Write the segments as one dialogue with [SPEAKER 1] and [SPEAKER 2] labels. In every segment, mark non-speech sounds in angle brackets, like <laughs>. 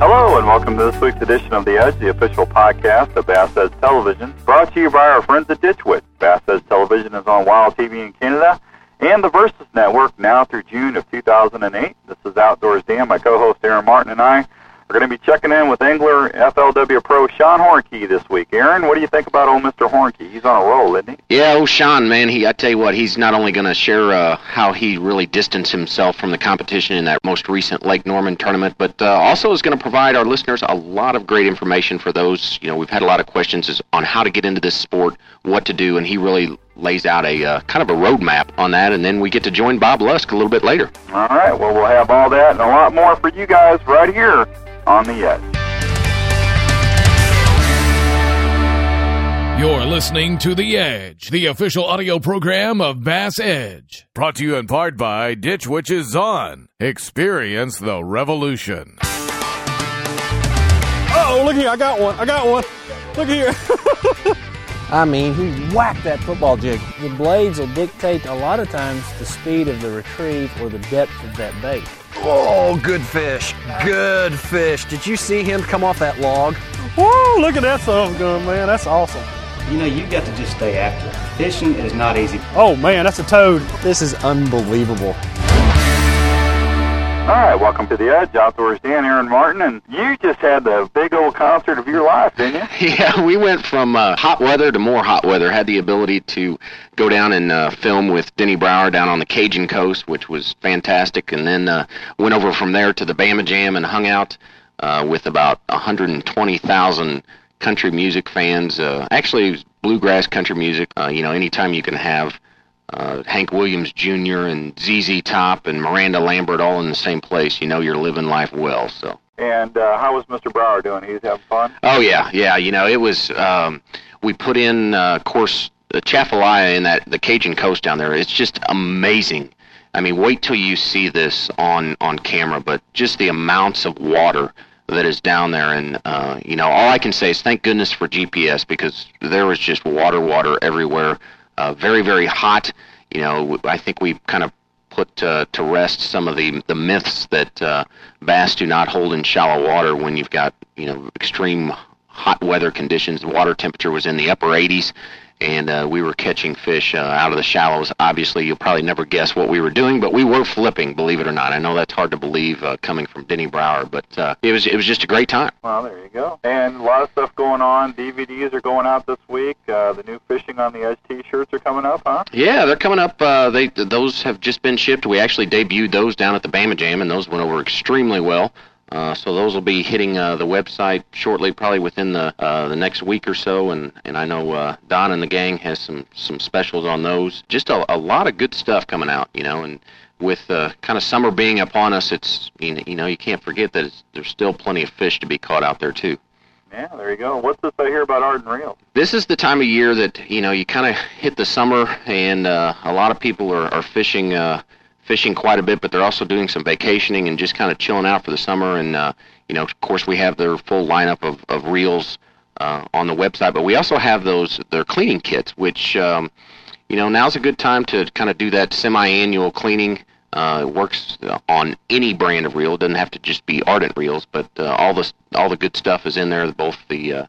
[SPEAKER 1] Hello, and welcome to this week's edition of The Edge, the official podcast of Bass Edge Television, brought to you by our friends at Ditch Witch. Bass Edge Television is on Wild TV in Canada and the Versus Network now through June of 2008. This is Outdoors Dan. My co-host Aaron Martin and I are going to be checking in with angler FLW pro Sean Hoernke this week. Aaron, what do you think about old Mr. Hoernke? He's on a roll, isn't he?
[SPEAKER 2] Yeah, oh Sean, man, he I tell you what, he's not only going to share uh, how he really distanced himself from the competition in that most recent Lake Norman tournament, but uh, also is going to provide our listeners a lot of great information for those. You know, we've had a lot of questions on how to get into this sport, what to do, and he really lays out a uh, kind of a roadmap on that, and then we get to join Bob Lusk a little bit later.
[SPEAKER 1] All right, well, we'll have all that and a lot more for you guys right here on the Edge.
[SPEAKER 3] You're listening to The Edge, the official audio program of Bass Edge. Brought to you in part by Ditch Witch's On. Experience the revolution.
[SPEAKER 4] Oh, look here. I got one. I got one. Look here. <laughs>
[SPEAKER 5] I mean, he whacked that football jig. The blades will dictate a lot of times the speed of the retrieve or the depth of that bait.
[SPEAKER 6] Oh, good fish. Good fish. Did you see him come off that log?
[SPEAKER 4] Whoa, look at that son gun, man. That's awesome.
[SPEAKER 7] You know, you got to just stay after it. Fishing is not easy.
[SPEAKER 4] Oh, man, that's a toad.
[SPEAKER 5] This is unbelievable.
[SPEAKER 1] All right, welcome to the Edge. Outdoors Dan, Aaron Martin, and you just had the big old concert of your life, didn't you? <laughs>
[SPEAKER 2] Yeah, we went from uh, hot weather to more hot weather. Had the ability to go down and uh, film with Denny Brauer down on the Cajun coast, which was fantastic, and then uh, went over from there to the Bama Jam and hung out uh, with about 120,000 country music fans. Uh, actually, bluegrass country music. Uh, you know, anytime you can have uh, Hank Williams Jr. and ZZ Top and Miranda Lambert all in the same place, you know you're living life well. So.
[SPEAKER 1] And uh, how was Mr. Brauer doing? He's having fun.
[SPEAKER 2] Oh yeah, yeah. You know, it was. Um, we put in, uh, of course, the Atchafalaya in that the Cajun coast down there. It's just amazing. I mean, wait till you see this on on camera. But just the amounts of water that is down there, and uh, you know, all I can say is thank goodness for GPS because there was just water, water everywhere. Uh, very, very hot. You know, I think we kind of put uh, to rest some of the the myths that uh, bass do not hold in shallow water when you've got you know extreme hot weather conditions. The water temperature was in the upper 80s, and uh, we were catching fish uh, out of the shallows. Obviously, you'll probably never guess what we were doing, but we were flipping. Believe it or not, I know that's hard to believe uh, coming from Denny Brauer, but uh, it was it was just a great time.
[SPEAKER 1] Well, there you go. And a lot of stuff going on. DVDs are going out this week. Uh, the new Fishing on the Edge T-shirts are coming up, huh?
[SPEAKER 2] Yeah, they're coming up. Uh, they those have just been shipped. We actually debuted those down at the Bama Jam, and those went over extremely well. Uh, so those will be hitting uh, the website shortly, probably within the uh, the next week or so. And, and I know uh, Don and the gang has some some specials on those. Just a, a lot of good stuff coming out, you know. And with uh, kind of summer being upon us, it's you know you can't forget that there's still plenty of fish to be caught out there too.
[SPEAKER 1] Yeah, there you go. What's this I hear about Ardent Reels?
[SPEAKER 2] This is the time of year that you know you kind of hit the summer, and uh, a lot of people are, are fishing. Uh, fishing quite a bit, but they're also doing some vacationing and just kind of chilling out for the summer. And uh, you know, of course, we have their full lineup of, of reels uh, on the website, but we also have those their cleaning kits, which um, you know now's a good time to kind of do that semi-annual cleaning. Uh, it works on any brand of reel. It doesn't have to just be Ardent reels, but uh, all the all the good stuff is in there. Both the uh,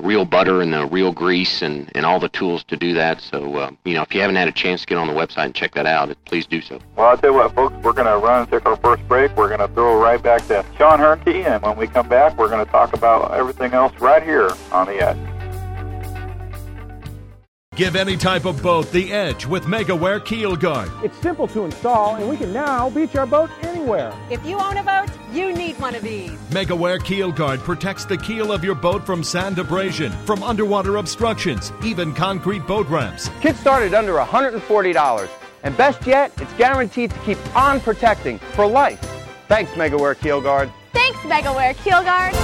[SPEAKER 2] the reel butter and the reel grease and, and all the tools to do that. So, uh, you know, if you haven't had a chance to get on the website and check that out, please do so.
[SPEAKER 1] Well, I'll tell you what, folks, we're going to run and take our first break. We're going to throw right back to Sean Hoernke, and when we come back, we're going to talk about everything else right here on the Edge.
[SPEAKER 3] Give any type of boat the edge with MegaWare Keel Guard.
[SPEAKER 4] It's simple to install, and we can now beach our boat anywhere.
[SPEAKER 8] If you own a boat, you need one of these.
[SPEAKER 3] MegaWare Keel Guard protects the keel of your boat from sand abrasion, from underwater obstructions, even concrete boat ramps.
[SPEAKER 6] Kit started under $140. And best yet, it's guaranteed to keep on protecting for life. Thanks, MegaWare Keel Guard.
[SPEAKER 8] Thanks, MegaWare Keel Guard.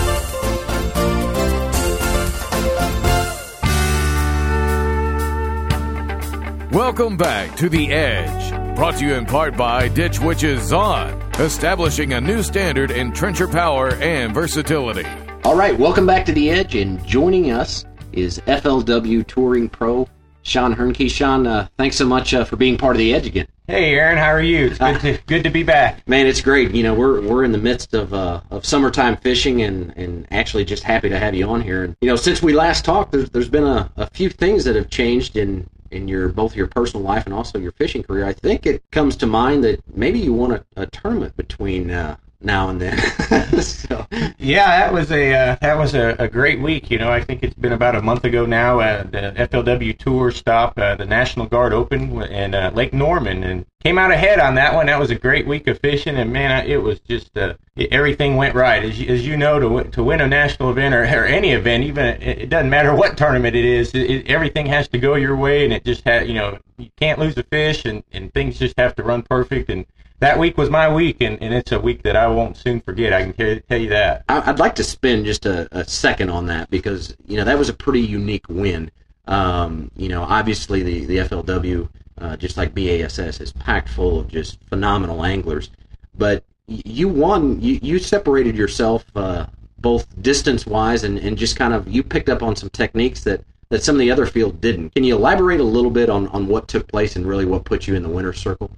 [SPEAKER 3] Welcome back to The Edge, brought to you in part by Ditch Witches On, establishing a new standard in trencher power and versatility.
[SPEAKER 2] All right, welcome back to The Edge, and joining us is FLW Touring Pro Sean Hoernke. Sean, uh, thanks so much uh, for being part of The Edge again.
[SPEAKER 9] Hey, Aaron, how are you? It's good to good to be back. <laughs>
[SPEAKER 10] Man, it's great. You know, we're we're in the midst of uh, of summertime fishing, and and actually just happy to have you on here. And you know, since we last talked, there's there's been a, a few things that have changed in in your both your personal life and also your fishing career. I think it comes to mind that maybe you won a, a tournament between uh, now and then. <laughs> so.
[SPEAKER 9] Yeah, that was a uh, that was a, a, great week. You know, I think it's been about a month ago now. Uh, the FLW Tour stop, uh, the National Guard Open in uh, Lake Norman, and came out ahead on that one. That was a great week of fishing, and man, it was just uh, everything went right. As you, as you know, to to win a national event or, or any event, even it, it doesn't matter what tournament it is, it, it, everything has to go your way, and it just had you know you can't lose a fish, and and things just have to run perfect and that week was my week, and, and it's a week that I won't soon forget. I can tell you that.
[SPEAKER 10] I'd like to spend just a, a second on that because you know that was a pretty unique win. Um, you know, obviously the the FLW, uh, just like BASS, is packed full of just phenomenal anglers. But you won. You, you separated yourself uh, both distance wise and, and just kind of you picked up on some techniques that that some of the other field didn't. Can you elaborate a little bit on, on what took place and really what put you in the winner's circle?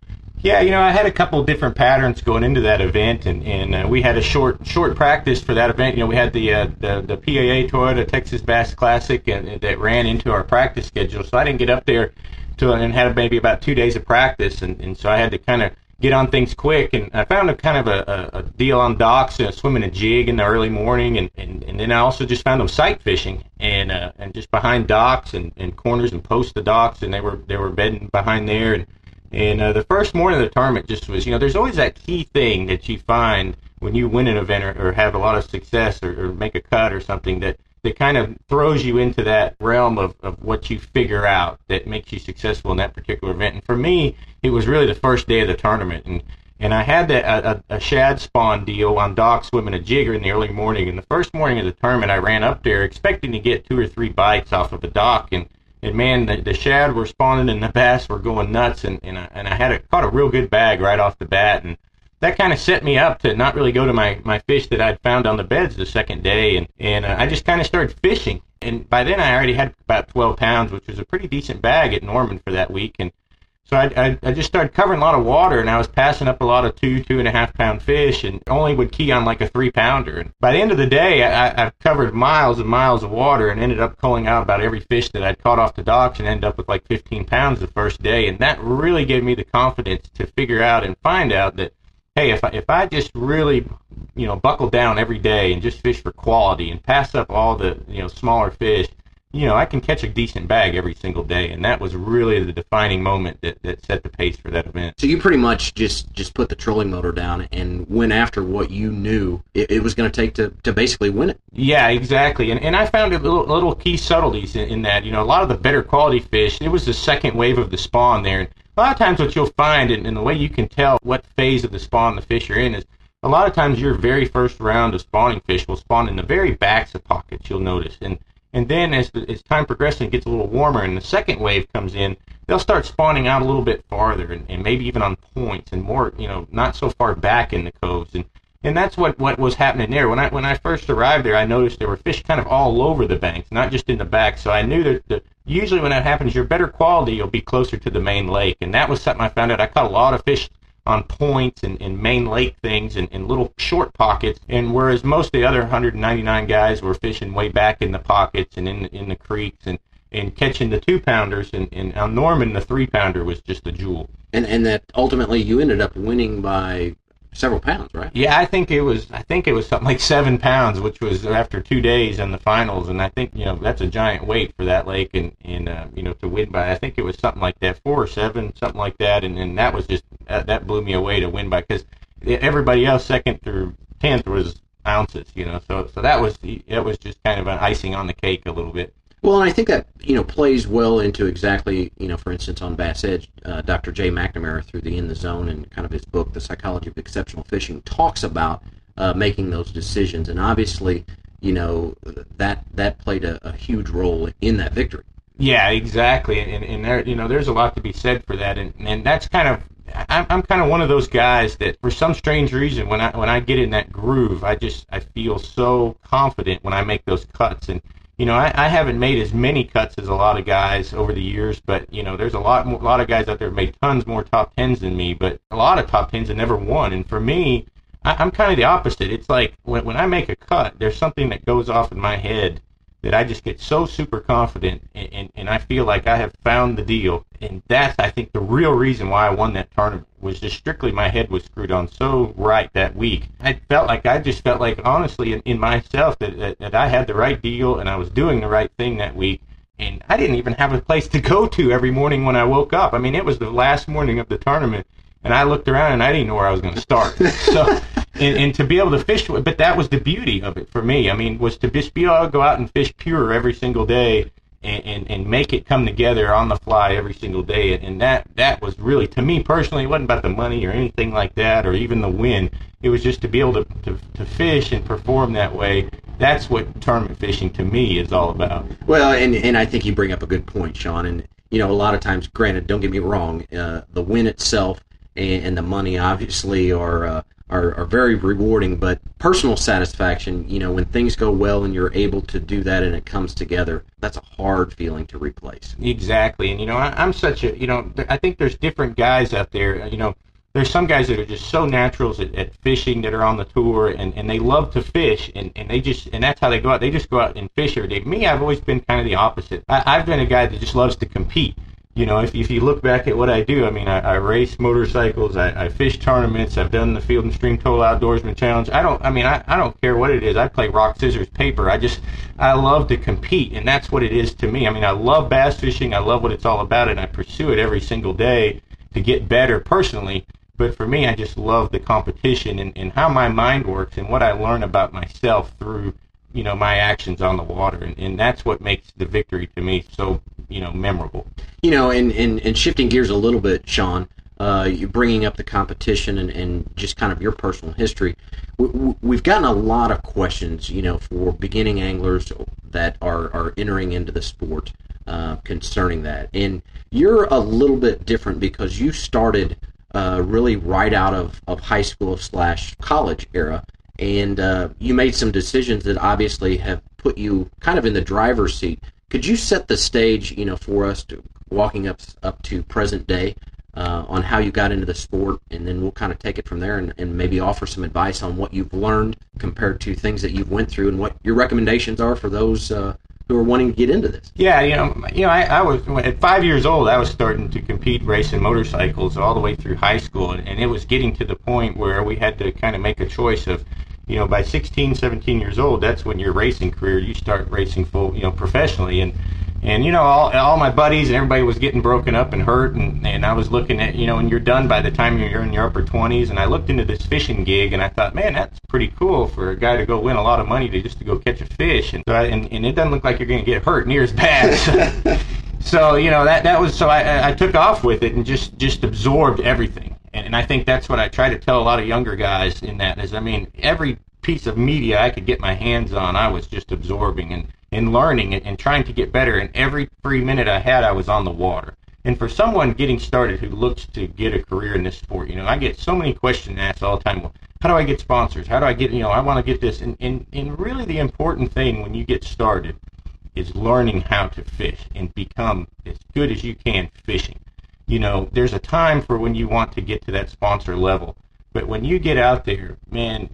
[SPEAKER 9] Yeah, you know, I had a couple different patterns going into that event, and, and uh, we had a short short practice for that event. You know, we had the uh, the, the PAA Toyota Texas Bass Classic, and, and that ran into our practice schedule. So I didn't get up there to and had maybe about two days of practice, and, and so I had to kind of get on things quick. And I found a kind of a, a, a deal on docks, uh, swimming a jig in the early morning, and, and, and then I also just found them sight fishing and uh, and just behind docks and, and corners and posts the docks, and they were they were bedding behind there and and uh, the first morning of the tournament just was, you know, there's always that key thing that you find when you win an event or, or have a lot of success or, or make a cut or something that, that kind of throws you into that realm of, of what you figure out that makes you successful in that particular event. And for me, it was really the first day of the tournament. And and I had that, a, a, a shad spawn deal on dock swimming a jigger in the early morning. And the first morning of the tournament, I ran up there expecting to get two or three bites off of a dock. And and man, the, the shad were spawning and the bass were going nuts, and and I, and I had a, caught a real good bag right off the bat, and that kind of set me up to not really go to my my fish that I'd found on the beds the second day, and and uh, I just kind of started fishing, and by then I already had about 12 pounds, which was a pretty decent bag at Norman for that week, and so I, I, I, just started covering a lot of water, and I was passing up a lot of two, two and a half pound fish, and only would key on like a three pounder. And by the end of the day, I, I covered miles and miles of water, and ended up pulling out about every fish that I'd caught off the docks, and ended up with like 15 pounds the first day. And that really gave me the confidence to figure out and find out that, hey, if I, if I just really, you know, buckle down every day and just fish for quality and pass up all the, you know, smaller fish you know, I can catch a decent bag every single day, and that was really the defining moment that, that set the pace for that event.
[SPEAKER 10] So you pretty much just just put the trolling motor down and went after what you knew it, it was going to take to to basically win it.
[SPEAKER 9] Yeah, exactly. And and I found a little little key subtleties in, in that. You know, a lot of the better quality fish. It was the second wave of the spawn there. And a lot of times, what you'll find, and, and the way you can tell what phase of the spawn the fish are in, is a lot of times your very first round of spawning fish will spawn in the very backs of pockets. You'll notice and and then as, the, as time progresses and gets a little warmer and the second wave comes in, they'll start spawning out a little bit farther and, and maybe even on points and more, you know, not so far back in the coves. And and that's what, what was happening there. When I when I first arrived there, I noticed there were fish kind of all over the banks, not just in the back. So I knew that the, usually when that happens, your better quality you'll be closer to the main lake, and that was something I found out. I caught a lot of fish on points and, and main lake things and, and little short pockets. And whereas most of the other 199 guys were fishing way back in the pockets and in in the creeks and and catching the two pounders and, and on Norman the three pounder was just a jewel.
[SPEAKER 10] And and that ultimately you ended up winning by several pounds, right?
[SPEAKER 9] Yeah, I think it was. I think it was something like seven pounds, which was after two days in the finals, and I think you know that's a giant weight for that lake, and and uh, you know to win by. I think it was something like that, four or seven, something like that, and and that was just uh, that blew me away to win by because everybody else second through tenth was ounces, you know. So so that was it was just kind of an icing on the cake a little bit.
[SPEAKER 10] Well, I think that you know plays well into exactly you know, for instance, on Bass Edge, uh, Dr. Jay McNamara through the In the Zone and kind of his book, The Psychology of Exceptional Fishing, talks about uh, making those decisions, and obviously, you know, that that played a, a huge role in that victory.
[SPEAKER 9] Yeah, exactly, and and there you know there's a lot to be said for that, and and that's kind of I'm, I'm kind of one of those guys that for some strange reason when I when I get in that groove I just I feel so confident when I make those cuts and you know, I, I haven't made as many cuts as a lot of guys over the years, but you know, there's a lot more, a lot of guys out there have made tons more top tens than me, but a lot of top tens have never won. And for me, I, I'm kind of the opposite. It's like when when I make a cut, there's something that goes off in my head that I just get so super confident and, and, and I feel like I have found the deal. And that's, I think, the real reason why I won that tournament was just strictly my head was screwed on so right that week. I felt like, I just felt like, honestly, in, in myself, that, that, that I had the right deal and I was doing the right thing that week. And I didn't even have a place to go to every morning when I woke up. I mean, it was the last morning of the tournament and I looked around and I didn't know where I was going to start. <laughs> So, and, and to be able to fish, but that was the beauty of it for me. I mean, was to just be able to go out and fish pure every single day and, and, and make it come together on the fly every single day. And that, that was really, to me personally, it wasn't about the money or anything like that or even the win. It was just to be able to, to, to fish and perform that way. That's what tournament fishing to me is all about.
[SPEAKER 10] Well, and, and I think you bring up a good point, Sean. And, you know, a lot of times, granted, don't get me wrong, uh, the win itself and, and the money obviously are, uh, are are very rewarding. But personal satisfaction, you know, when things go well and you're able to do that and it comes together, that's a hard feeling to replace.
[SPEAKER 9] Exactly, and you know, I, I'm such a you know, I think there's different guys out there. Uh, you know, there's some guys that are just so naturals at, at fishing that are on the tour and, and they love to fish and, and they just and that's how they go out. They just go out and fish every day. Me, I've always been kind of the opposite. I, I've been a guy that just loves to compete you know, if, if you look back at what I do, I mean, I, I race motorcycles, I, I fish tournaments, I've done the Field and Stream Total Outdoorsman Challenge. I don't, I mean, I, I don't care what it is. I play rock, scissors, paper. I just, I love to compete, and that's what it is to me. I mean, I love bass fishing. I love what it's all about, and I pursue it every single day to get better personally. But for me, I just love the competition and, and how my mind works and what I learn about myself through you know my actions on the water and, and that's what makes the victory to me so you know memorable
[SPEAKER 10] you know and and, and shifting gears a little bit sean uh, you bringing up the competition and, and just kind of your personal history we, have gotten a lot of questions you know for beginning anglers that are, are entering into the sport uh, concerning that and you're a little bit different because you started uh, really right out of, of high school slash college era and uh, you made some decisions that obviously have put you kind of in the driver's seat. Could you set the stage, you know, for us to walking up up to present day uh, on how you got into the sport, and then we'll kind of take it from there and, and maybe offer some advice on what you've learned compared to things that you've went through and what your recommendations are for those uh, who are wanting to get into this.
[SPEAKER 9] Yeah, you know, you know, I, I, was at five years old. I was starting to compete racing motorcycles all the way through high school, and, and it was getting to the point where we had to kind of make a choice of you know, by 16, 17 years old, that's when your racing career, you start racing full, you know, professionally. And, and you know, all, all my buddies and everybody was getting broken up and hurt. And, and I was looking at, you know, and you're done by the time you're in your upper 20s. And I looked into this fishing gig and I thought, man, that's pretty cool for a guy to go win a lot of money to just to go catch a fish. And, so I, and, and it doesn't look like you're going to get hurt near as bad. <laughs> so, you know, that, that was, so I, I took off with it and just, just absorbed everything and, and I think that's what I try to tell a lot of younger guys in that is, I mean, every piece of media I could get my hands on, I was just absorbing and, and learning and, and trying to get better. And every free minute I had, I was on the water. And for someone getting started who looks to get a career in this sport, you know, I get so many questions asked all the time. Well, how do I get sponsors? How do I get, you know, I want to get this. And, and, and really the important thing when you get started is learning how to fish and become as good as you can fishing you know, there's a time for when you want to get to that sponsor level. But when you get out there, man,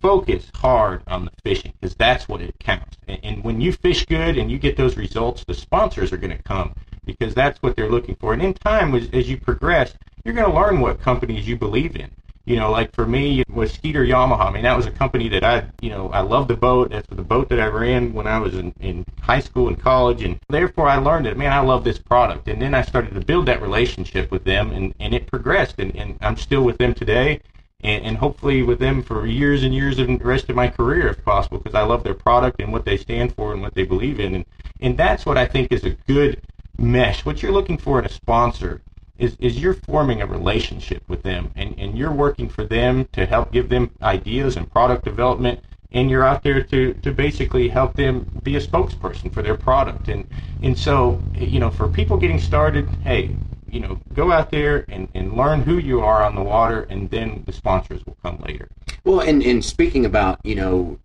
[SPEAKER 9] focus hard on the fishing because that's what it counts. And, and, when you fish good and you get those results, the sponsors are going to come because that's what they're looking for. And in time, as, as you progress, you're going to learn what companies you believe in you know, like for me with Skeeter Yamaha, I mean, that was a company that I, you know, I loved the boat. That's the boat that I ran when I was in, in high school and college. And therefore I learned that, man, I love this product. And then I started to build that relationship with them and, and it progressed. And, and I'm still with them today and, and hopefully with them for years and years of the rest of my career if possible because I love their product and what they stand for and what they believe in. And, and that's what I think is a good mesh. What you're looking for in a sponsor is, is you're forming a relationship with them and, and you're working for them to help give them ideas and product development and you're out there to, to basically help them be a spokesperson for their product and and so you know for people getting started hey you know go out there and, and learn who you are on the water and then the sponsors will come later
[SPEAKER 10] well and, and speaking about you know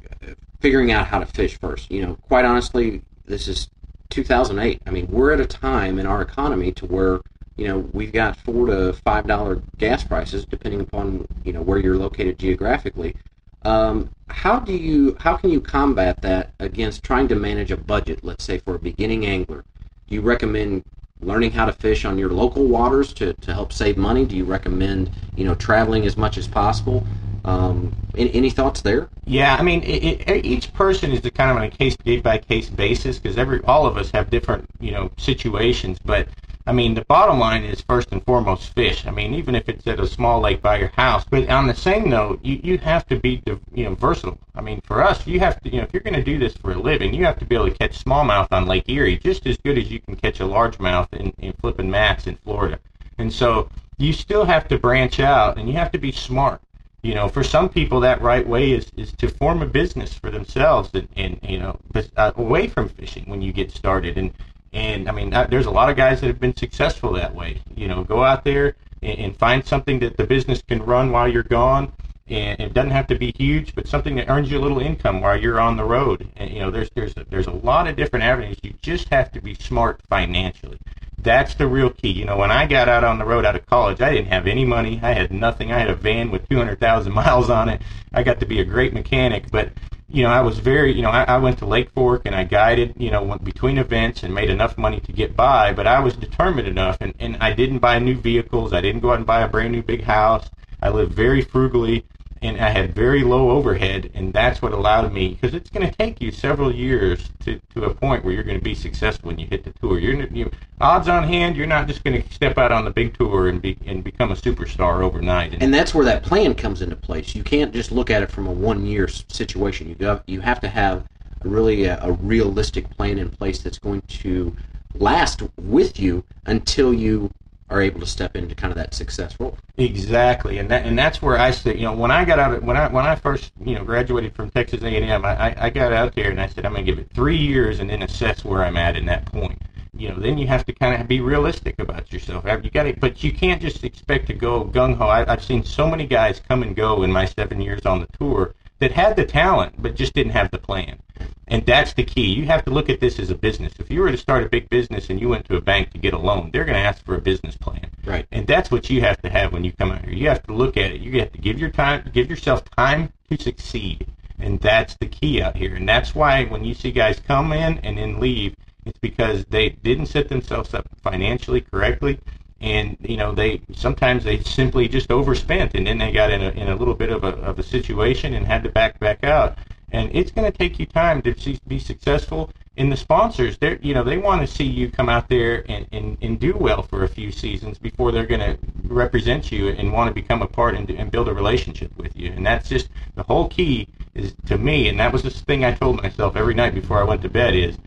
[SPEAKER 10] figuring out how to fish first you know quite honestly this is 2008. I mean, we're at a time in our economy to where you know we've got four to five dollar gas prices depending upon you know where you're located geographically. Um, how do you how can you combat that against trying to manage a budget? Let's say for a beginning angler, do you recommend learning how to fish on your local waters to, to help save money? Do you recommend you know traveling as much as possible? Um, any, any, thoughts there?
[SPEAKER 9] Yeah, I mean, it, it, each person is kind of on a case by case basis because every all of us have different you know situations. But I mean, the bottom line is first and foremost fish. I mean, even if it's at a small lake by your house. But on the same note, you, you have to be you know versatile. I mean, for us, you have to you know if you're going to do this for a living, you have to be able to catch smallmouth on Lake Erie just as good as you can catch a largemouth in, in flipping mats in Florida. And so you still have to branch out, and you have to be smart you know, for some people, that right way is, is to form a business for themselves and, and you know, uh, away from fishing when you get started. And, and I mean, uh, there's a lot of guys that have been successful that way. You know, go out there and, and find something that the business can run while you're gone. And it doesn't have to be huge, but something that earns you a little income while you're on the road. And you know, there's there's a, there's a lot of different avenues. You just have to be smart financially. That's the real key. You know, when I got out on the road out of college, I didn't have any money. I had nothing. I had a van with 200,000 <laughs> miles on it. I got to be a great mechanic, but you know, I was very, you know, I, I went to Lake Fork and I guided, you know, went between events and made enough money to get by, but I was determined enough and, and I didn't buy new vehicles. I didn't go out and buy a brand new big house. I lived very frugally and I had very low overhead, and that's what allowed me because it's going to take you several years to, to a point where you're going to be successful when you hit the tour. You're you, odds on hand, you're not just going to step out on the big tour and be and become a superstar overnight.
[SPEAKER 10] And, and that's where that plan comes into place. You can't just look at it from a one year situation. You go, you have to have really a, a realistic plan in place that's going to last with you until you are able to step into kind of that success role.
[SPEAKER 9] Exactly, and that and that's where I said, you know, when I got out, of, when I when I first, you know, graduated from Texas A&M, I, I got out there and I said, I'm going to give it three years and then assess where I'm at in that point. You know, then you have to kind of be realistic about yourself. You got to, but you can't just expect to go gung ho. I've seen so many guys come and go in my seven years on the tour that had the talent but just didn't have the plan. And that's the key. You have to look at this as a business. If you were to start a big business and you went to a bank to get a loan, they're going to ask for a business plan.
[SPEAKER 10] Right.
[SPEAKER 9] And that's what you have to have when you come out here. You have to look at it. You have to give your time, give yourself time to succeed. And that's the key out here. And that's why when you see guys come in and then leave, it's because they didn't set themselves up financially correctly and you know they sometimes they simply just overspent and then they got in a, in a little bit of a, of a situation and had to back back out. And it's going to take you time to see, be successful. And the sponsors they you know they want to see you come out there and, and, and do well for a few seasons before they're going to represent you and want to become a part and, and build a relationship with you. And that's just the whole key is to me and that was the thing i told myself every night before i went to bed is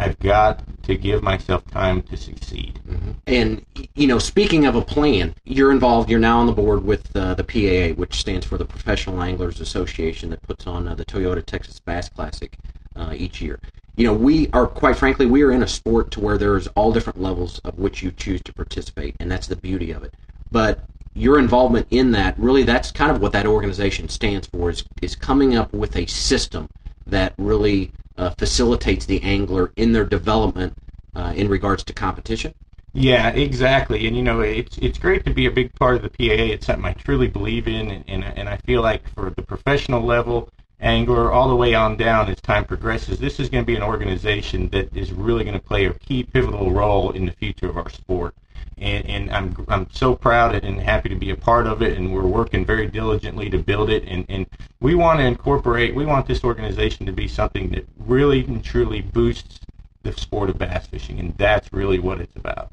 [SPEAKER 9] I've got to give myself time to succeed.
[SPEAKER 10] Mm-hmm. And you know, speaking of a plan, you're involved. You're now on the board with uh, the PAA, which stands for the Professional Anglers Association, that puts on uh, the Toyota Texas Bass Classic uh, each year. You know, we are quite frankly, we are in a sport to where there's all different levels of which you choose to participate, and that's the beauty of it. But your involvement in that, really, that's kind of what that organization stands for, is, is coming up with a system that really uh, facilitates the angler in their development uh, in regards to competition?
[SPEAKER 9] Yeah, exactly. And you know, it's it's great to be a big part of the PAA. It's something I truly believe in, and and, and I feel like for the professional level angler all the way on down as time progresses, this is going to be an organization that is really going to play a key pivotal role in the future of our sport and, and I'm I'm so proud and happy to be a part of it, and we're working very diligently to build it, and, and we want to incorporate, we want this organization to be something that really and truly boosts the sport of bass fishing, and that's really what it's about.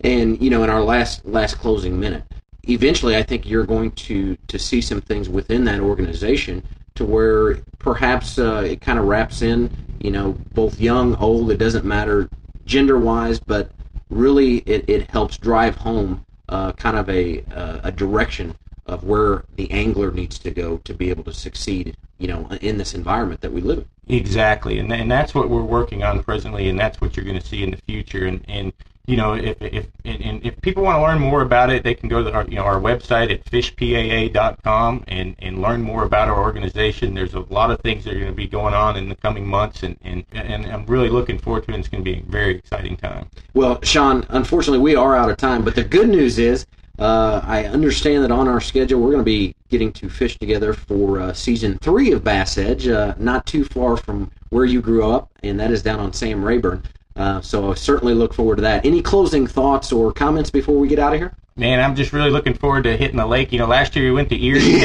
[SPEAKER 10] And you know, in our last last closing minute, eventually, I think you're going to to see some things within that organization to where perhaps uh, it kind of wraps in, you know, both young, old, it doesn't matter gender wise, but really it, it helps drive home uh, kind of a, uh, a direction of where the angler needs to go to be able to succeed, you know, in this environment that we live in.
[SPEAKER 9] Exactly, and and that's what we're working on presently, and that's what you're going to see in the future. And and you know, if if and, if people want to learn more about it, they can go to our you know our website at fishpaa.com and and learn more about our organization. There's a lot of things that are going to be going on in the coming months, and and and I'm really looking forward to it. It's going to be a very exciting time.
[SPEAKER 10] Well, Sean, unfortunately, we are out of time, but the good news is. Uh, I understand that on our schedule we're going to be getting to fish together for uh, season three of Bass Edge, uh, not too far from where you grew up, and that is down on Sam Rayburn. Uh, so I certainly look forward to that. Any closing thoughts or comments before we get out of here?
[SPEAKER 9] Man, I'm just really looking forward to hitting the lake. You know, last year we went to Erie <laughs>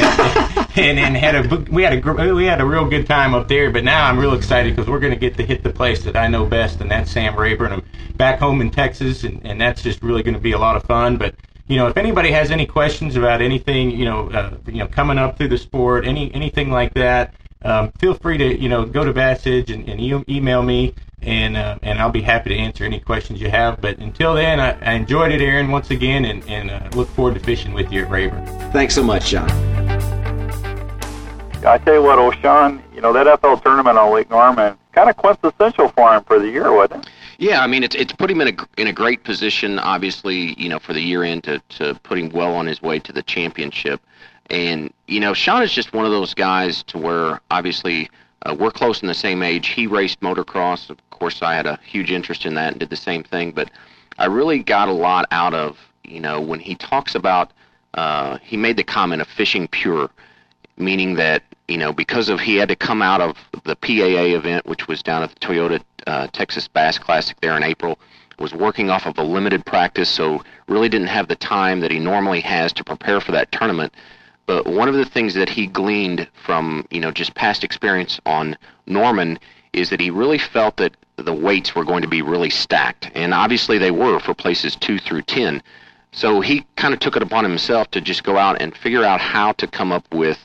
[SPEAKER 9] and, and had a we had a we had a real good time up there. But now I'm real excited because we're going to get to hit the place that I know best, and that's Sam Rayburn. I'm back home in Texas, and, and that's just really going to be a lot of fun. But you know, if anybody has any questions about anything, you know, uh, you know, coming up through the sport, any anything like that, um, feel free to you know go to Bass Edge and, and e- email me, and uh, and I'll be happy to answer any questions you have. But until then, I, I enjoyed it, Aaron, once again, and and uh, look forward to fishing with you at Raver.
[SPEAKER 10] Thanks so much, John.
[SPEAKER 1] I tell you what, O'Shawn, you know that FL tournament on Lake Norman, kind of quintessential for him for the year, wasn't it?
[SPEAKER 2] Yeah, I mean it's it's put him in a in a great position. Obviously, you know, for the year end to to put him well on his way to the championship. And you know, Sean is just one of those guys to where obviously uh, we're close in the same age. He raced motocross. Of course, I had a huge interest in that and did the same thing. But I really got a lot out of you know when he talks about. Uh, he made the comment of fishing pure, meaning that you know because of he had to come out of the PAA event, which was down at the Toyota uh, Texas Bass Classic there in April was working off of a limited practice, so really didn't have the time that he normally has to prepare for that tournament. But one of the things that he gleaned from, you know, just past experience on Norman is that he really felt that the weights were going to be really stacked. And obviously they were for places 2 through 10. So he kind of took it upon himself to just go out and figure out how to come up with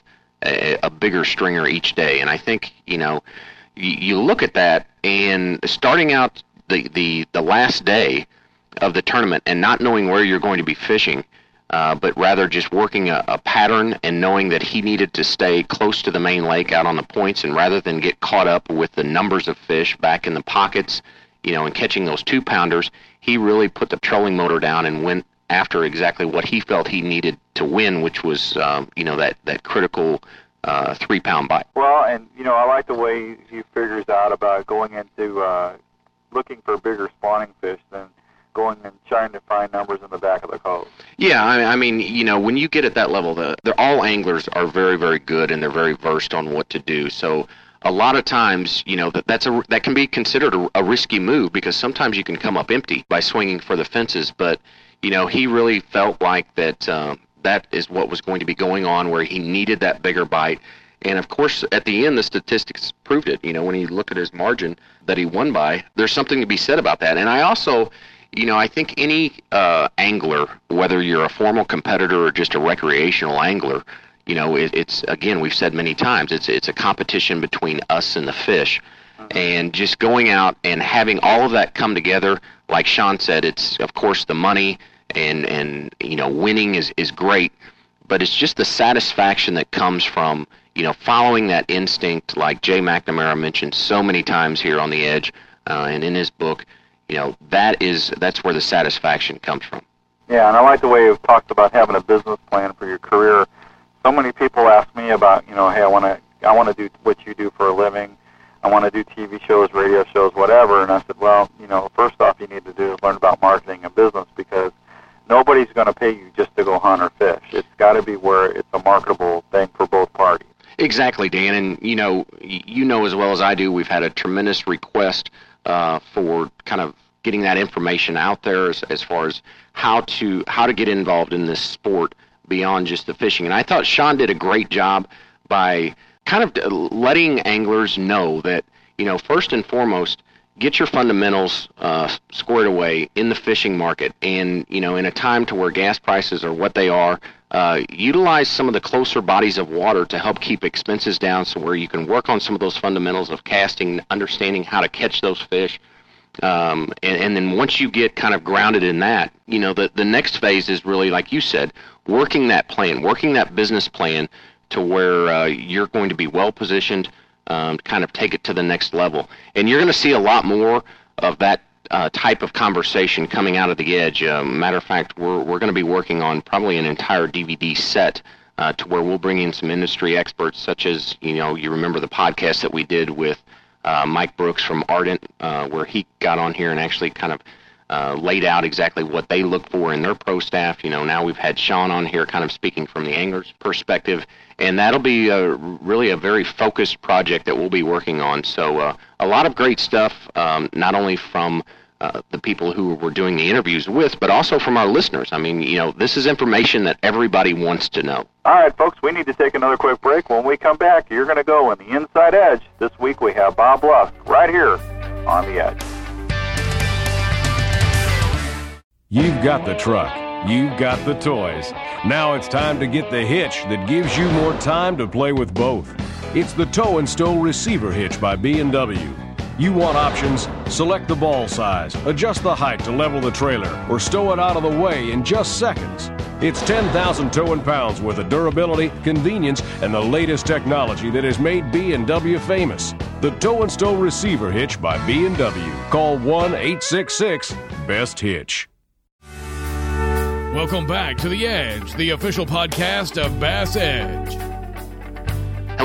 [SPEAKER 2] a, a bigger stringer each day. And I think, you know, you, you look at that and starting out the, the, the last day of the tournament and not knowing where you're going to be fishing – uh, but rather just working a, a pattern and knowing that he needed to stay close to the main lake out on the points and rather than get caught up with the numbers of fish back in the pockets, you know, and catching those two pounders, he really put the trolling motor down and went after exactly what he felt he needed to win, which was, um, you know, that, that critical uh, three pound bite.
[SPEAKER 1] Well, and, you know, I like the way he figures out about going into uh, looking for bigger spawning fish than going and trying to find numbers in the back of the cove.
[SPEAKER 2] Yeah, I, mean, you know, when you get at that level, the, all anglers are very, very good and they're very versed on what to do. So a lot of times, you know, that that's a that can be considered a, a risky move because sometimes you can come up empty by swinging for the fences. But you know, he really felt like that uh, that is what was going to be going on, where he needed that bigger bite. And of course, at the end, the statistics proved it. You know, when you look at his margin that he won by, there's something to be said about that. And I also, you know, I think any uh, angler, whether you're a formal competitor or just a recreational angler, you know, it, it's again we've said many times it's it's a competition between us and the fish, and just going out and having all of that come together. Like Sean said, it's of course the money and and you know winning is is great, but it's just the satisfaction that comes from you know following that instinct, like Jay McNamara mentioned so many times here on the edge uh, and in his book you know that is that's where the satisfaction comes from.
[SPEAKER 1] Yeah, and I like the way you've talked about having a business plan for your career. So many people ask me about, you know, hey, I want to I want to do what you do for a living. I want to do TV shows, radio shows, whatever. And I said, well, you know, first off, you need to do is learn about marketing and business because nobody's going to pay you just to go hunt or fish. It's got to be where it's a marketable thing for both parties.
[SPEAKER 2] Exactly, Dan. And you know, you know as well as I do, we've had a tremendous request uh, for kind of getting that information out there as, as far as how to how to get involved in this sport beyond just the fishing. And I thought Sean did a great job by kind of letting anglers know that you know first and foremost get your fundamentals uh, squared away in the fishing market and you know in a time to where gas prices are what they are uh, utilize some of the closer bodies of water to help keep expenses down so where you can work on some of those fundamentals of casting, understanding how to catch those fish. Um, and, and then once you get kind of grounded in that, you know, the, the next phase is really, like you said, working that plan, working that business plan to where uh, you're going to be well positioned um, to kind of take it to the next level. And you're going to see a lot more of that uh, type of conversation coming out of the edge. Uh, matter of fact, we're we're going to be working on probably an entire DVD set uh, to where we'll bring in some industry experts, such as you know you remember the podcast that we did with uh, Mike Brooks from Ardent, uh, where he got on here and actually kind of uh, laid out exactly what they look for in their pro staff. You know, now we've had Sean on here, kind of speaking from the angler's perspective, and that'll be a, really a very focused project that we'll be working on. So a lot of great stuff, um, not only from uh, the people who we're doing the interviews with, but also from our listeners. I mean, you know, this is information that everybody wants to know.
[SPEAKER 1] All right, folks, we need to take another quick break. When we come back, you're going to go on the Inside Edge. This week we have Bob Lusk right here on the Edge.
[SPEAKER 3] You've got the truck. You've got the toys. Now it's time to get the hitch that gives you more time to play with both. It's the Tow and Stow Receiver Hitch by B&W. You want options? Select the ball size, adjust the height to level the trailer, or stow it out of the way in just seconds. It's 10,000 towing pounds worth of durability, convenience, and the latest technology that has made B&W famous. The Tow and Stow Receiver Hitch by B&W. Call 1-866-BEST-HITCH. Welcome back to The Edge, the official podcast of Bass Edge.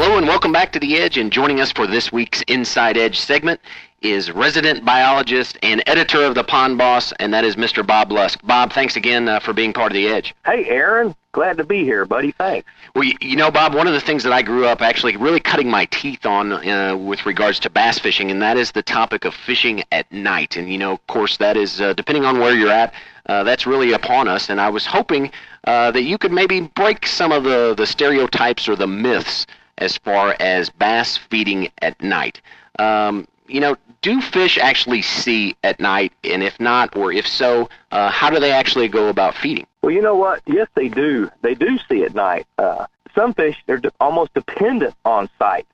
[SPEAKER 2] Hello and welcome back to The Edge. And joining us for this week's Inside Edge segment is resident biologist and editor of the Pond Boss, and that is Mr. Bob Lusk. Bob, thanks again uh, for being part of The Edge.
[SPEAKER 11] Hey, Aaron. Glad to be here, buddy. Thanks.
[SPEAKER 2] Well, you, you know, Bob, one of the things that I grew up actually really cutting my teeth on uh, with regards to bass fishing, and that is the topic of fishing at night. And, you know, of course, that is, uh, depending on where you're at, uh, that's really upon us. And I was hoping uh, that you could maybe break some of the, the stereotypes or the myths as far as bass feeding at night. Um, you know, do fish actually see at night? And if not, or if so, uh, how do they actually go about feeding?
[SPEAKER 11] Well, you know what? Yes, they do. They do see at night. Uh, some fish, they're almost dependent on sight.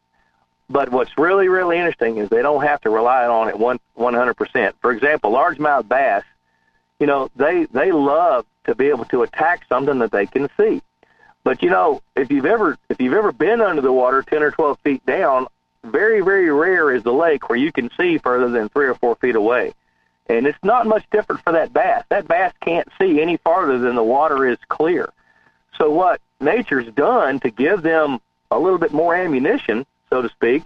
[SPEAKER 11] But what's really, really interesting is they don't have to rely on it one, 100%. For example, largemouth bass, you know, they, they love to be able to attack something that they can see. But you know, if you've ever if you've ever been under the water ten or twelve feet down, very very rare is the lake where you can see further than three or four feet away, and it's not much different for that bass. That bass can't see any farther than the water is clear. So what nature's done to give them a little bit more ammunition, so to speak,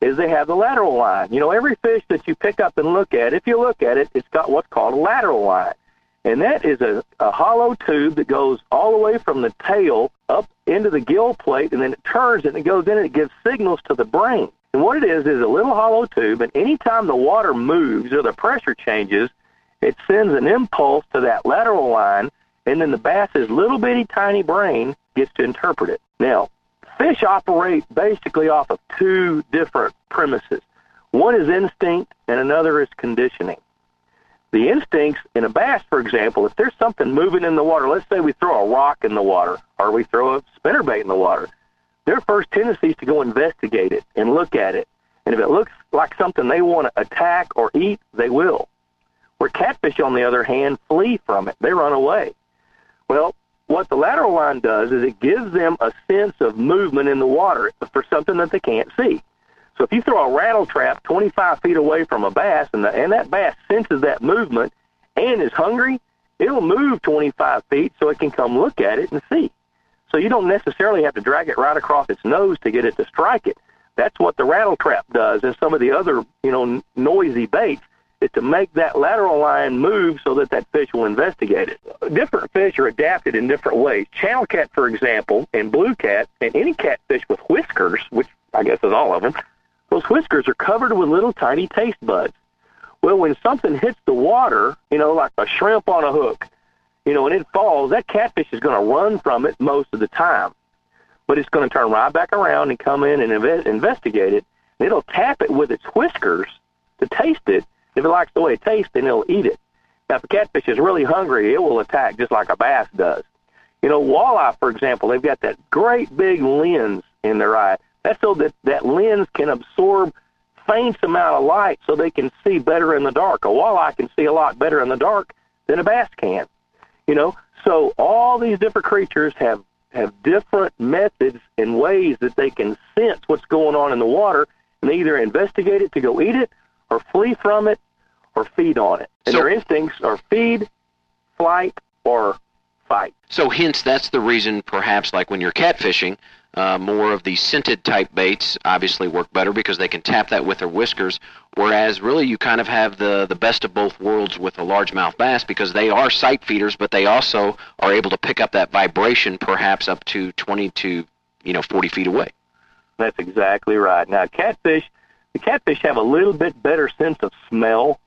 [SPEAKER 11] is they have the lateral line. You know, every fish that you pick up and look at, if you look at it, it's got what's called a lateral line. And that is a, a hollow tube that goes all the way from the tail up into the gill plate, and then it turns and it goes in and it gives signals to the brain. And what it is is a little hollow tube, and anytime the water moves or the pressure changes, it sends an impulse to that lateral line, and then the bass's little bitty tiny brain gets to interpret it. Now, fish operate basically off of two different premises. One is instinct, and another is conditioning the instincts in a bass, for example, if there's something moving in the water, let's say we throw a rock in the water or we throw a spinnerbait in the water, their first tendency is to go investigate it and look at it. And if it looks like something they want to attack or eat, they will. Where catfish, on the other hand, flee from it. They run away. Well, what the lateral line does is it gives them a sense of movement in the water for something that they can't see. So if you throw a rattle trap 25 feet away from a bass and, the, and that bass senses that movement and is hungry, it'll move 25 feet so it can come look at it and see. So you don't necessarily have to drag it right across its nose to get it to strike it. That's what the rattle trap does and some of the other, you know, noisy baits is to make that lateral line move so that that fish will investigate it. Different fish are adapted in different ways. Channel cat, for example, and blue cat, and any catfish with whiskers, which I guess is all of them, those whiskers are covered with little tiny taste buds. Well, when something hits the water, you know, like a shrimp on a hook, you know, and it falls, that catfish is going to run from it most of the time. But it's going to turn right back around and come in and inve- investigate it. And it'll tap it with its whiskers to taste it. If it likes the way it tastes, then it'll eat it. Now, if a catfish is really hungry, it will attack just like a bass does. You know, walleye, for example, they've got that great big lens in their eye. That's so that that lens can absorb faint amount of light so they can see better in the dark. A walleye can see a lot better in the dark than a bass can. You know, so all these different creatures have have different methods and ways that they can sense what's going on in the water and they either investigate it to go eat it or flee from it or feed on it. And
[SPEAKER 2] So-
[SPEAKER 11] their instincts are feed, flight, or fight.
[SPEAKER 2] So hence that's the reason perhaps like when you're catfishing, uh, more of the scented type baits obviously work better because they can tap that with their whiskers. Whereas really you kind of have the the best of both worlds with a largemouth bass because they are sight feeders, but they also are able to pick up that vibration perhaps up to 20 to you know 40 feet away.
[SPEAKER 11] That's exactly right. Now, catfish, the catfish have a little bit better sense of smell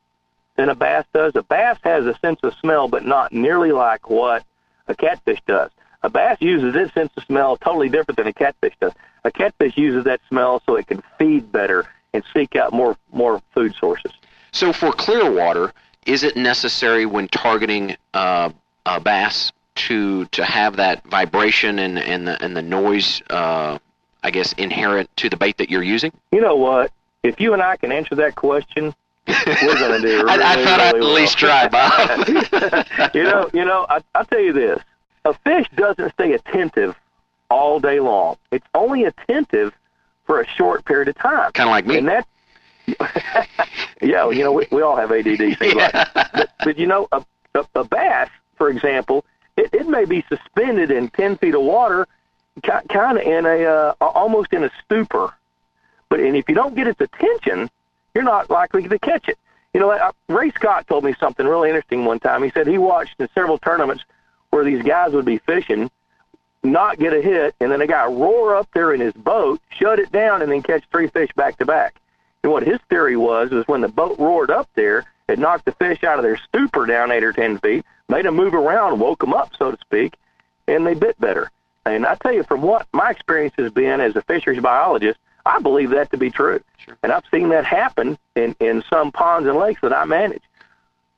[SPEAKER 11] than a bass does. A bass has a sense of smell, but not nearly like what a catfish does. A bass uses its sense of smell totally different than a catfish does. A catfish uses that smell so it can feed better and seek out more more food sources.
[SPEAKER 2] So for clear water, is it necessary when targeting uh, a bass to to have that vibration and and the and the noise, uh, I guess, inherent to the bait that you're using?
[SPEAKER 11] You know what? If you and I can answer that question, we're going to do. <laughs>
[SPEAKER 2] I, I
[SPEAKER 11] really,
[SPEAKER 2] thought I'd at
[SPEAKER 11] really
[SPEAKER 2] least try, Bob. <laughs>
[SPEAKER 11] you know, you know, I, I'll tell you this: a fish doesn't stay attentive all day long. It's only attentive for a short period of time.
[SPEAKER 2] Kind of like me.
[SPEAKER 11] And that, <laughs> yeah, you know, we, we all have ADD. <laughs> Things like but, but you know, a, a, a bass, for example, it, it may be suspended in ten feet of water, kind of in a uh, almost in a stupor. But and if you don't get its attention, you're not likely to catch it. You know, uh, Ray Scott told me something really interesting one time. He said he watched in several tournaments where these guys would be fishing, not get a hit, and then a guy roar up there in his boat, shut it down, and then catch three fish back to back. And what his theory was was when the boat roared up there, it knocked the fish out of their stupor down eight or ten feet, made them move around, woke them up, so to speak, and they bit better. And I tell you, from what my experience has been as a fisheries biologist, I believe that to be true.
[SPEAKER 2] Sure.
[SPEAKER 11] And I've seen that happen in, in some ponds and lakes that I manage.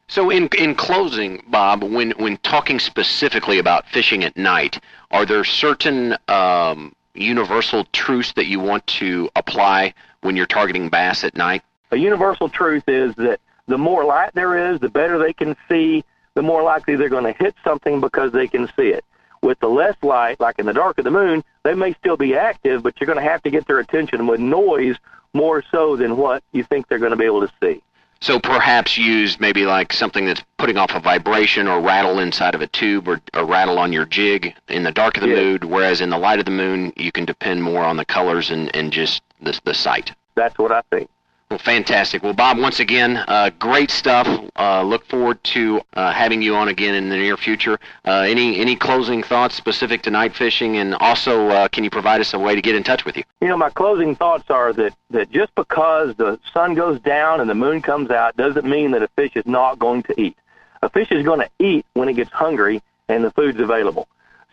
[SPEAKER 2] So in in closing, Bob, when when talking specifically about fishing at night, are there certain um, universal truths that you want to apply when you're targeting bass at night?
[SPEAKER 11] A universal truth is that the more light there is, the better they can see, the more likely they're going to hit something because they can see it. With the less light, like in the dark of the moon, they may still be active, but you're going to have to get their attention with noise more so than what you think they're going to be able to see.
[SPEAKER 2] So perhaps use maybe like something that's putting off a vibration or rattle inside of a tube or a rattle on your jig in the dark of the
[SPEAKER 11] Yeah.
[SPEAKER 2] moon, whereas in the light of the moon you can depend more on the colors and, and just the, the sight.
[SPEAKER 11] That's what I think.
[SPEAKER 2] Well, fantastic. Well, Bob, once again, uh, great stuff. Uh, look forward to uh, having you on again in the near future. Uh, any any closing thoughts specific to night fishing, and also uh, can you provide us a way to get in touch with you?
[SPEAKER 11] You know, my closing thoughts are that, that just because the sun goes down and the moon comes out doesn't mean that a fish is not going to eat. A fish is going to eat when it gets hungry and the food's available.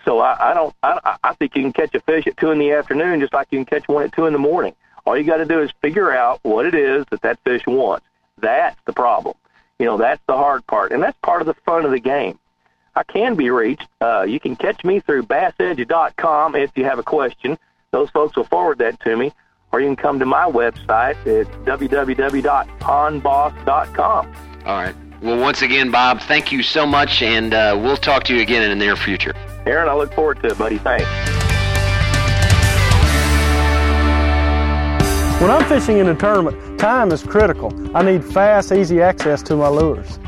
[SPEAKER 11] So I, I don't. I, I think you can catch a fish at two in the afternoon just like you can catch one at two in the morning. All you got to do is figure out what it is that that fish wants. That's the problem. You know, that's the hard part, and that's part of the fun of the game. I can be reached. Uh, you can catch me through bassedge.com if you have a question. Those folks will forward that to me, or you can come to my website at www.pondboss.com.
[SPEAKER 2] All right. Well, once again, Bob, thank you so much, and uh, we'll talk to you again in the near future.
[SPEAKER 11] Aaron, I look forward to it, buddy. Thanks.
[SPEAKER 4] When I'm fishing in a tournament, time is critical. I need fast, easy access to my lures.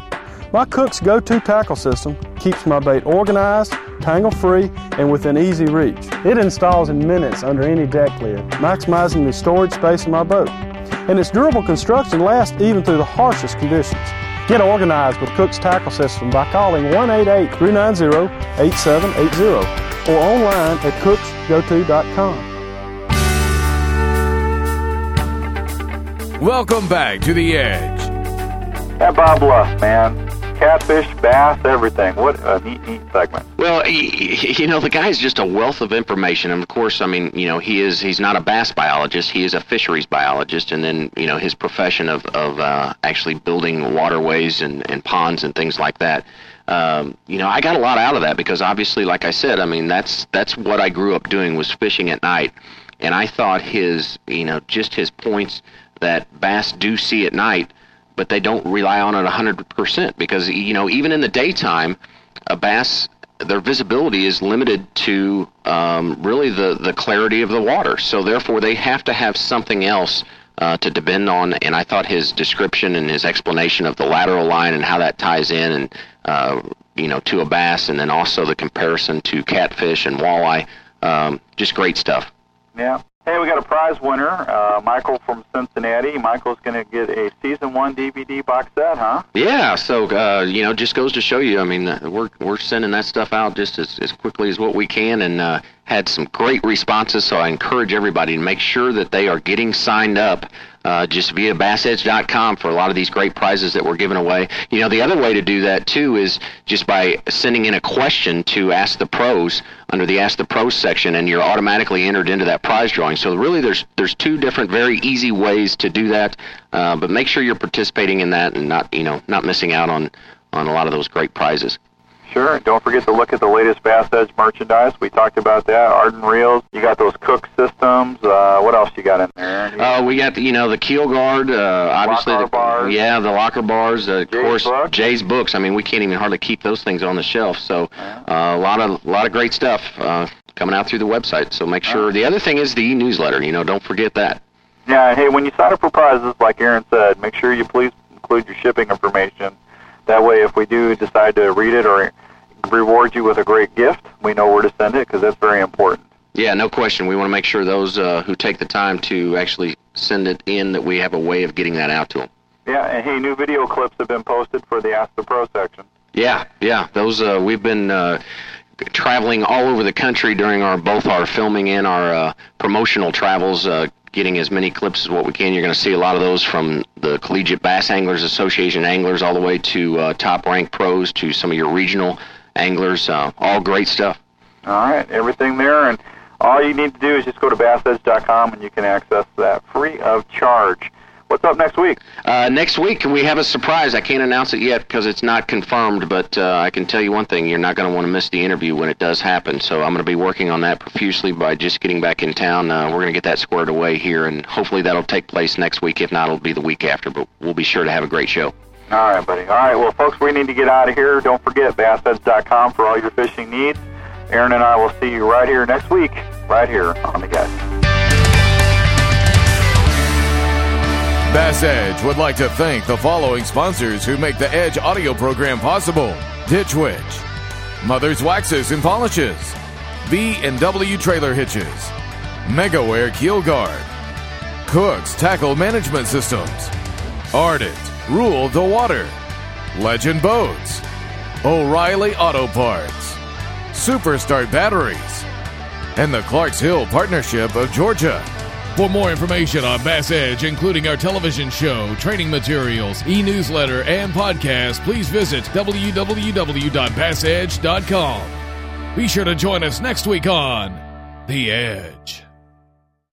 [SPEAKER 4] My Cook's go-to tackle system keeps my bait organized, tangle-free, and within easy reach. It installs in minutes under any deck lid, maximizing the storage space in my boat. And its durable construction lasts even through the harshest conditions. Get organized with Cook's tackle system by calling 188-390-8780 or online at cooksgoto.com.
[SPEAKER 3] Welcome back to The Edge.
[SPEAKER 1] That Bob Lusk, man. Catfish, bass, everything. What a neat, neat segment.
[SPEAKER 2] Well, y- y- you know, the guy's just a wealth of information. And of course, I mean, you know, he is he's not a bass biologist, he is a fisheries biologist, and then, you know, his profession of, of uh, actually building waterways and, and ponds and things like that. Um, you know, I got a lot out of that because obviously, like I said, I mean, that's that's what I grew up doing was fishing at night, and I thought his, you know, just his points that bass do see at night, but they don't rely on it 100% because, you know, even in the daytime, a bass their visibility is limited to um, really the, the clarity of the water. So therefore, they have to have something else uh, to depend on. And I thought his description and his explanation of the lateral line and how that ties in and uh, you know to a bass, and then also the comparison to catfish and walleye, um, just great stuff.
[SPEAKER 1] Yeah. Hey, we got a prize winner, uh, Michael from Cincinnati. Michael's going to get a season one DVD box set, huh?
[SPEAKER 2] Yeah, so uh, you know, just goes to show you. I mean, uh, we're we're sending that stuff out just as, as quickly as what we can, and uh, had some great responses. So I encourage everybody to make sure that they are getting signed up uh, just via bassedge.com for a lot of these great prizes that we're giving away. You know, the other way to do that too is just by sending in a question to Ask the Pros under the Ask the Pros section, and you're automatically entered into that prize drawing. So really, there's there's two different, very easy ways to do that. Uh, but make sure you're participating in that and not you know not missing out on on a lot of those great prizes.
[SPEAKER 1] Sure. Don't forget to look at the latest Bass Edge merchandise. We talked about that. Ardent reels. You got those Cook systems. Uh, what else you got in there?
[SPEAKER 2] Uh, we got the, you know the keel guard. Uh, obviously,
[SPEAKER 1] Locker
[SPEAKER 2] the,
[SPEAKER 1] bars.
[SPEAKER 2] yeah, the locker bars. Uh, of
[SPEAKER 1] Jay's
[SPEAKER 2] course,
[SPEAKER 1] books.
[SPEAKER 2] Jay's books. I mean, we can't even hardly keep those things on the shelf. So, uh, a lot of a lot of great stuff uh, coming out through the website. So make sure. The other thing is the e-newsletter. You know, don't forget that.
[SPEAKER 1] Yeah. Hey, when you sign up for prizes, like Aaron said, make sure you please include your shipping information. That way, if we do decide to read it or reward you with a great gift, we know where to send it because that's very important.
[SPEAKER 2] Yeah, no question. We want to make sure those uh, who take the time to actually send it in that we have a way of getting that out to them.
[SPEAKER 1] Yeah. And hey, new video clips have been posted for the Ask the Pro section.
[SPEAKER 2] Yeah, yeah. Those uh, we've been uh, traveling all over the country during our both our filming and our uh, promotional travels, uh, getting as many clips as what we can. You're going to see a lot of those from the Collegiate Bass Anglers Association anglers, all the way to uh, top ranked pros, to some of your regional anglers. Uh, all great stuff.
[SPEAKER 1] All right, everything there, and all you need to do is just go to bassedge.com and you can access that free of charge. What's up next week?
[SPEAKER 2] Uh, next week we have a surprise. I can't announce it yet because it's not confirmed, but uh, I can tell you one thing: you're not going to want to miss the interview when it does happen. So I'm going to be working on that profusely by just getting back in town. Uh, we're going to get that squared away here, and hopefully that'll take place next week. If not, it'll be the week after. But we'll be sure to have a great show.
[SPEAKER 1] All right, buddy. All right, well, folks, we need to get out of here. Don't forget bassedge.com for all your fishing needs. Aaron and I will see you right here next week, right here on the Guys.
[SPEAKER 12] Bass Edge would like to thank the following sponsors who make the Edge audio program possible. Ditch Witch, Mother's Waxes and Polishes, B and W Trailer Hitches, MegaWare Keel Guard, Cook's Tackle Management Systems, Ardent Rule the Water, Legend Boats, O'Reilly Auto Parts, Superstart Batteries, and the Clarks Hill Partnership of Georgia.
[SPEAKER 13] For more information on Bass Edge, including our television show, training materials, e newsletter, and podcast, please visit www.bassedge.com. Be sure to join us next week on The Edge.